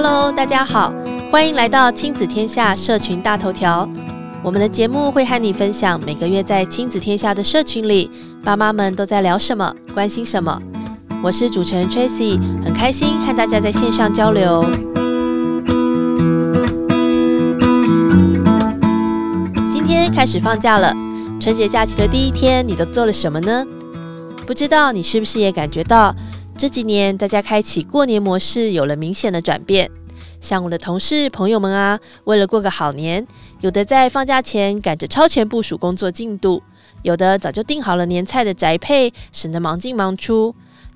Hello，大家好，欢迎来到亲子天下社群大头条。我们的节目会和你分享每个月在亲子天下的社群里，爸妈们都在聊什么，关心什么。我是主持人 Tracy，很开心和大家在线上交流。今天开始放假了，春节假期的第一天，你都做了什么呢？不知道你是不是也感觉到？这几年，大家开启过年模式有了明显的转变。像我的同事朋友们啊，为了过个好年，有的在放假前赶着超前部署工作进度，有的早就订好了年菜的宅配，省得忙进忙出。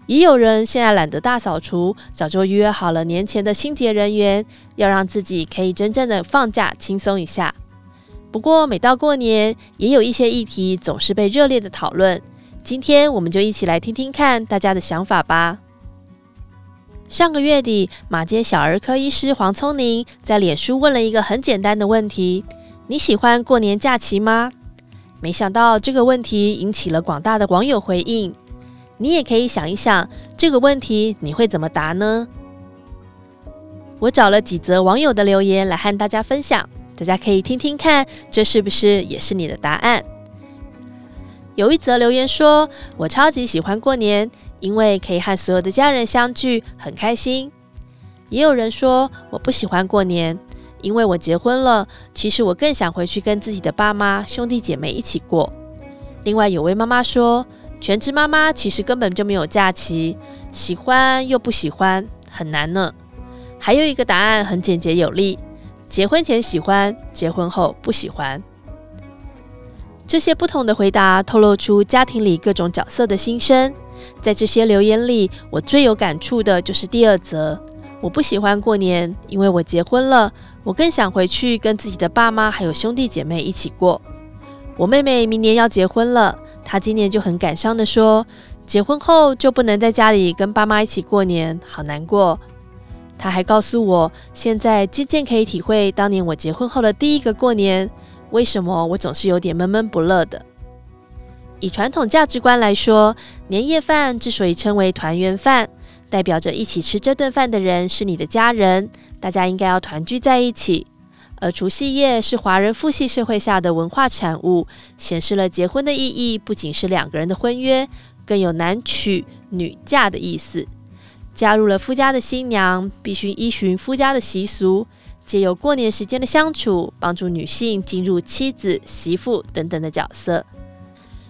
也有人现在懒得大扫除，早就预约好了年前的清洁人员，要让自己可以真正的放假轻松一下。不过，每到过年，也有一些议题总是被热烈的讨论。今天我们就一起来听听看大家的想法吧。上个月底，马街小儿科医师黄聪宁在脸书问了一个很简单的问题：“你喜欢过年假期吗？”没想到这个问题引起了广大的网友回应。你也可以想一想，这个问题你会怎么答呢？我找了几则网友的留言来和大家分享，大家可以听听看，这是不是也是你的答案？有一则留言说：“我超级喜欢过年，因为可以和所有的家人相聚，很开心。”也有人说：“我不喜欢过年，因为我结婚了。其实我更想回去跟自己的爸妈、兄弟姐妹一起过。”另外有位妈妈说：“全职妈妈其实根本就没有假期，喜欢又不喜欢，很难呢。”还有一个答案很简洁有力：结婚前喜欢，结婚后不喜欢。这些不同的回答透露出家庭里各种角色的心声。在这些留言里，我最有感触的就是第二则：我不喜欢过年，因为我结婚了，我更想回去跟自己的爸妈还有兄弟姐妹一起过。我妹妹明年要结婚了，她今年就很感伤地说：“结婚后就不能在家里跟爸妈一起过年，好难过。”她还告诉我，现在渐渐可以体会当年我结婚后的第一个过年。为什么我总是有点闷闷不乐的？以传统价值观来说，年夜饭之所以称为团圆饭，代表着一起吃这顿饭的人是你的家人，大家应该要团聚在一起。而除夕夜是华人父系社会下的文化产物，显示了结婚的意义不仅是两个人的婚约，更有男娶女嫁的意思。加入了夫家的新娘，必须依循夫家的习俗。借由过年时间的相处，帮助女性进入妻子、媳妇等等的角色。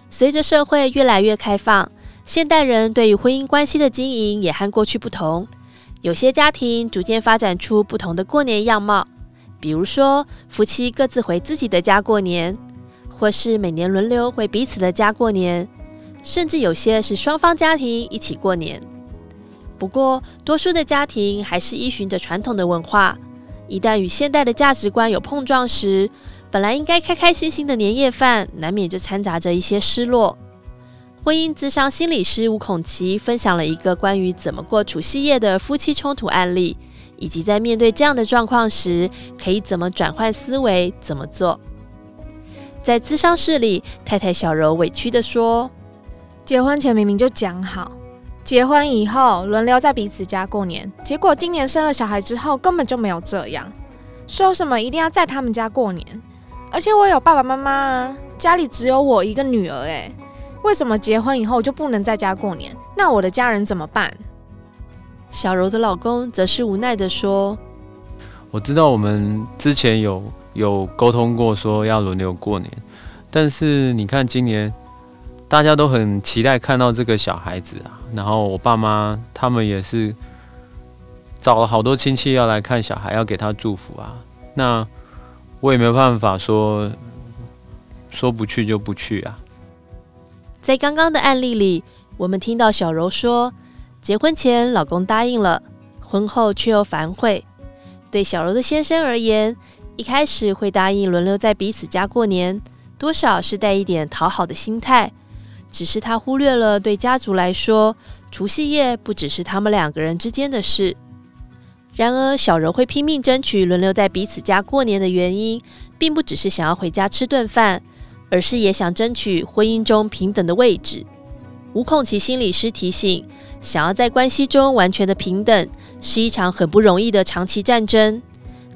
随着社会越来越开放，现代人对于婚姻关系的经营也和过去不同。有些家庭逐渐发展出不同的过年样貌，比如说夫妻各自回自己的家过年，或是每年轮流回彼此的家过年，甚至有些是双方家庭一起过年。不过，多数的家庭还是依循着传统的文化。一旦与现代的价值观有碰撞时，本来应该开开心心的年夜饭，难免就掺杂着一些失落。婚姻咨商心理师吴孔琪分享了一个关于怎么过除夕夜的夫妻冲突案例，以及在面对这样的状况时，可以怎么转换思维，怎么做。在咨商室里，太太小柔委屈地说：“结婚前明明就讲好。”结婚以后轮流在彼此家过年，结果今年生了小孩之后根本就没有这样。说什么一定要在他们家过年，而且我有爸爸妈妈啊，家里只有我一个女儿，诶，为什么结婚以后就不能在家过年？那我的家人怎么办？小柔的老公则是无奈地说：“我知道我们之前有有沟通过说要轮流过年，但是你看今年。”大家都很期待看到这个小孩子啊，然后我爸妈他们也是找了好多亲戚要来看小孩，要给他祝福啊。那我也没有办法说说不去就不去啊。在刚刚的案例里，我们听到小柔说，结婚前老公答应了，婚后却又反悔。对小柔的先生而言，一开始会答应轮流在彼此家过年，多少是带一点讨好的心态。只是他忽略了，对家族来说，除夕夜不只是他们两个人之间的事。然而，小柔会拼命争取轮流在彼此家过年的原因，并不只是想要回家吃顿饭，而是也想争取婚姻中平等的位置。吴孔奇心理师提醒：想要在关系中完全的平等，是一场很不容易的长期战争。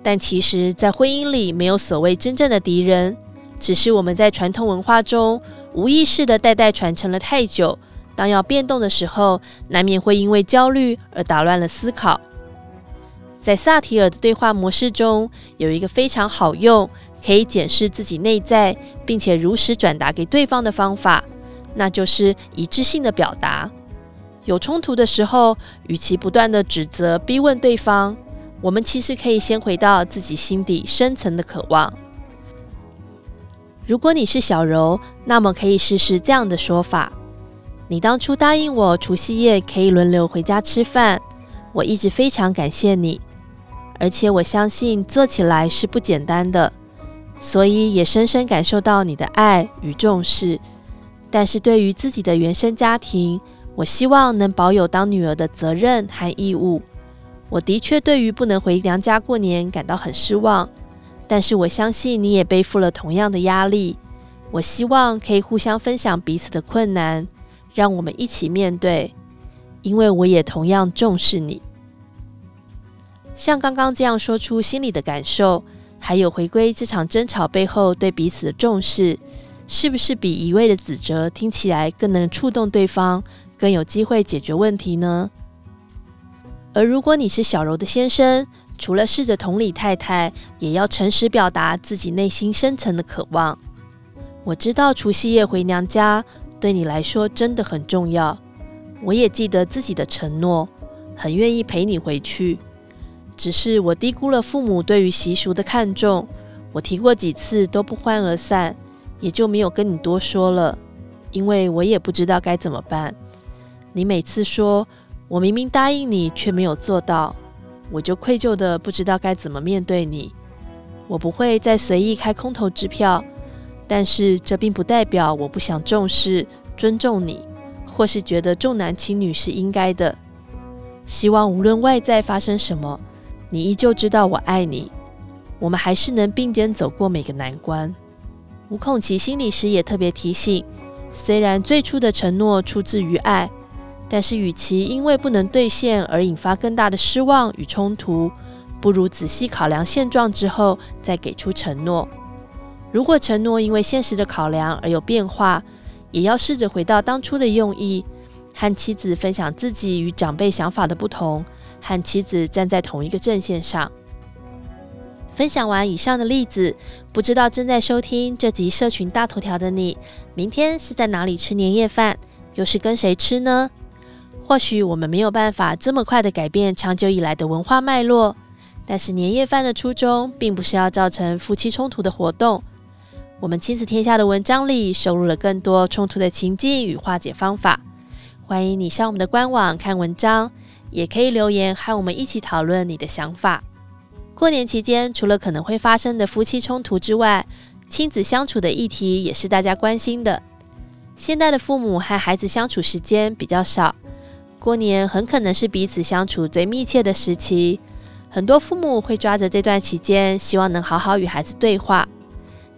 但其实，在婚姻里没有所谓真正的敌人，只是我们在传统文化中无意识的代代传承了太久。当要变动的时候，难免会因为焦虑而打乱了思考。在萨提尔的对话模式中，有一个非常好用，可以检视自己内在，并且如实转达给对方的方法，那就是一致性的表达。有冲突的时候，与其不断的指责、逼问对方，我们其实可以先回到自己心底深层的渴望。如果你是小柔，那么可以试试这样的说法。你当初答应我除夕夜可以轮流回家吃饭，我一直非常感谢你，而且我相信做起来是不简单的，所以也深深感受到你的爱与重视。但是对于自己的原生家庭，我希望能保有当女儿的责任和义务。我的确对于不能回娘家过年感到很失望，但是我相信你也背负了同样的压力。我希望可以互相分享彼此的困难。让我们一起面对，因为我也同样重视你。像刚刚这样说出心里的感受，还有回归这场争吵背后对彼此的重视，是不是比一味的指责听起来更能触动对方，更有机会解决问题呢？而如果你是小柔的先生，除了试着同理太太，也要诚实表达自己内心深层的渴望。我知道除夕夜回娘家。对你来说真的很重要，我也记得自己的承诺，很愿意陪你回去。只是我低估了父母对于习俗的看重，我提过几次都不欢而散，也就没有跟你多说了，因为我也不知道该怎么办。你每次说我明明答应你却没有做到，我就愧疚的不知道该怎么面对你。我不会再随意开空头支票。但是这并不代表我不想重视、尊重你，或是觉得重男轻女是应该的。希望无论外在发生什么，你依旧知道我爱你。我们还是能并肩走过每个难关。吴孔奇心理师也特别提醒：虽然最初的承诺出自于爱，但是与其因为不能兑现而引发更大的失望与冲突，不如仔细考量现状之后再给出承诺。如果承诺因为现实的考量而有变化，也要试着回到当初的用意，和妻子分享自己与长辈想法的不同，和妻子站在同一个阵线上。分享完以上的例子，不知道正在收听这集社群大头条的你，明天是在哪里吃年夜饭，又是跟谁吃呢？或许我们没有办法这么快的改变长久以来的文化脉络，但是年夜饭的初衷，并不是要造成夫妻冲突的活动。我们亲子天下的文章里收录了更多冲突的情境与化解方法，欢迎你上我们的官网看文章，也可以留言和我们一起讨论你的想法。过年期间，除了可能会发生的夫妻冲突之外，亲子相处的议题也是大家关心的。现代的父母和孩子相处时间比较少，过年很可能是彼此相处最密切的时期，很多父母会抓着这段期间，希望能好好与孩子对话。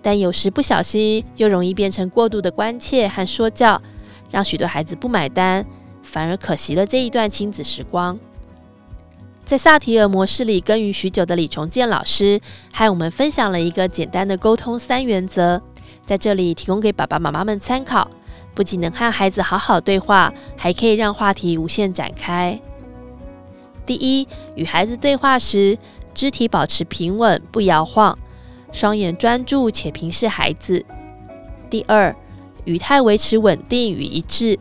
但有时不小心，又容易变成过度的关切和说教，让许多孩子不买单，反而可惜了这一段亲子时光。在萨提尔模式里耕耘许久的李崇建老师，和我们分享了一个简单的沟通三原则，在这里提供给爸爸妈妈们参考，不仅能和孩子好好对话，还可以让话题无限展开。第一，与孩子对话时，肢体保持平稳，不摇晃。双眼专注且平视孩子。第二，语态维持稳定与一致，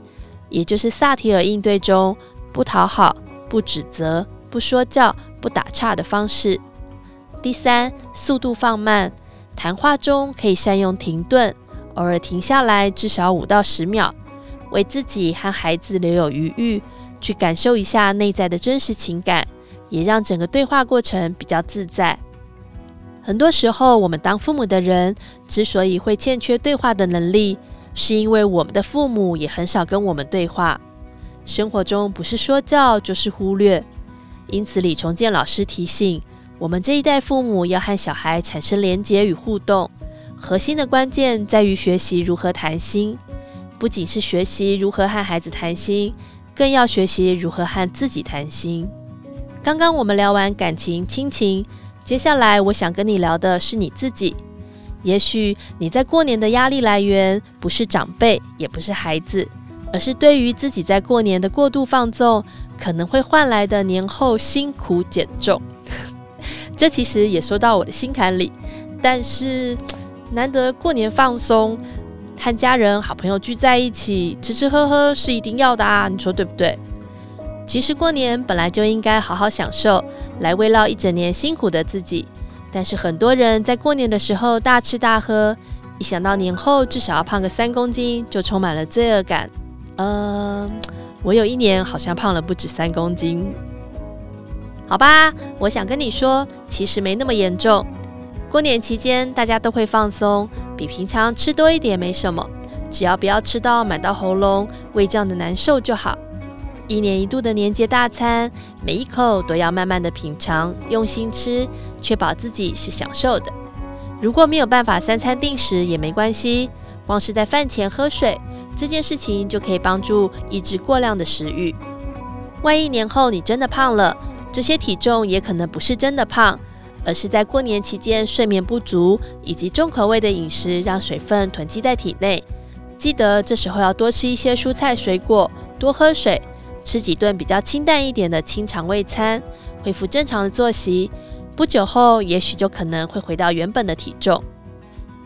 也就是萨提尔应对中不讨好、不指责、不说教、不打岔的方式。第三，速度放慢，谈话中可以善用停顿，偶尔停下来至少五到十秒，为自己和孩子留有余裕，去感受一下内在的真实情感，也让整个对话过程比较自在。很多时候，我们当父母的人之所以会欠缺对话的能力，是因为我们的父母也很少跟我们对话。生活中不是说教就是忽略。因此，李崇建老师提醒我们这一代父母要和小孩产生连结与互动，核心的关键在于学习如何谈心。不仅是学习如何和孩子谈心，更要学习如何和自己谈心。刚刚我们聊完感情、亲情，接下来我想跟你聊的是你自己。也许你在过年的压力来源不是长辈，也不是孩子，而是对于自己在过年的过度放纵，可能会换来的年后辛苦减重。这其实也说到我的心坎里。但是难得过年放松，和家人、好朋友聚在一起吃吃喝喝是一定要的啊，你说对不对？其实过年本来就应该好好享受，来慰劳一整年辛苦的自己。但是很多人在过年的时候大吃大喝，一想到年后至少要胖个三公斤，就充满了罪恶感。嗯、我有一年好像胖了不止三公斤。好吧，我想跟你说，其实没那么严重。过年期间大家都会放松，比平常吃多一点没什么，只要不要吃到满到喉咙、胃胀的难受就好。一年一度的年节大餐，每一口都要慢慢的品尝，用心吃，确保自己是享受的。如果没有办法三餐定时也没关系，光是在饭前喝水这件事情就可以帮助抑制过量的食欲。万一年后你真的胖了，这些体重也可能不是真的胖，而是在过年期间睡眠不足以及重口味的饮食让水分囤积在体内。记得这时候要多吃一些蔬菜水果，多喝水。吃几顿比较清淡一点的清肠胃餐，恢复正常的作息，不久后也许就可能会回到原本的体重。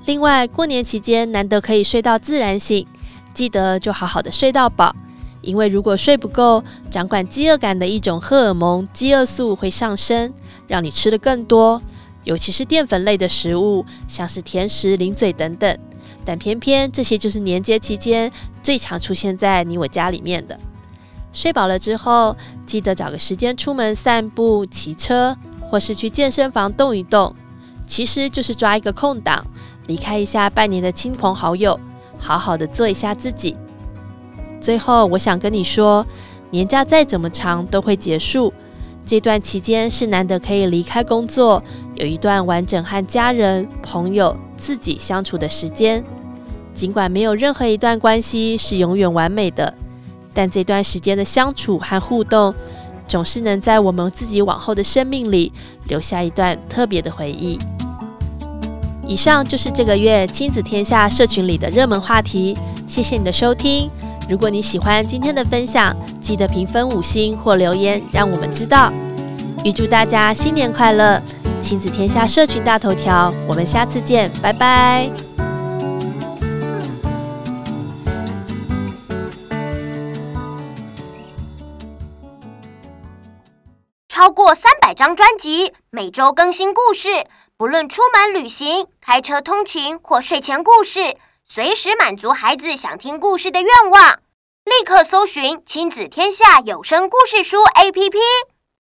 另外，过年期间难得可以睡到自然醒，记得就好好的睡到饱，因为如果睡不够，掌管饥饿感的一种荷尔蒙饥饿素会上升，让你吃得更多，尤其是淀粉类的食物，像是甜食、零嘴等等。但偏偏这些就是年节期间最常出现在你我家里面的。睡饱了之后，记得找个时间出门散步、骑车，或是去健身房动一动。其实就是抓一个空档，离开一下拜年的亲朋好友，好好的做一下自己。最后，我想跟你说，年假再怎么长都会结束。这段期间是难得可以离开工作，有一段完整和家人、朋友、自己相处的时间。尽管没有任何一段关系是永远完美的。但这段时间的相处和互动，总是能在我们自己往后的生命里留下一段特别的回忆。以上就是这个月亲子天下社群里的热门话题，谢谢你的收听。如果你喜欢今天的分享，记得评分五星或留言，让我们知道。预祝大家新年快乐！亲子天下社群大头条，我们下次见，拜拜。超过三百张专辑，每周更新故事，不论出门旅行、开车通勤或睡前故事，随时满足孩子想听故事的愿望。立刻搜寻“亲子天下有声故事书 ”APP。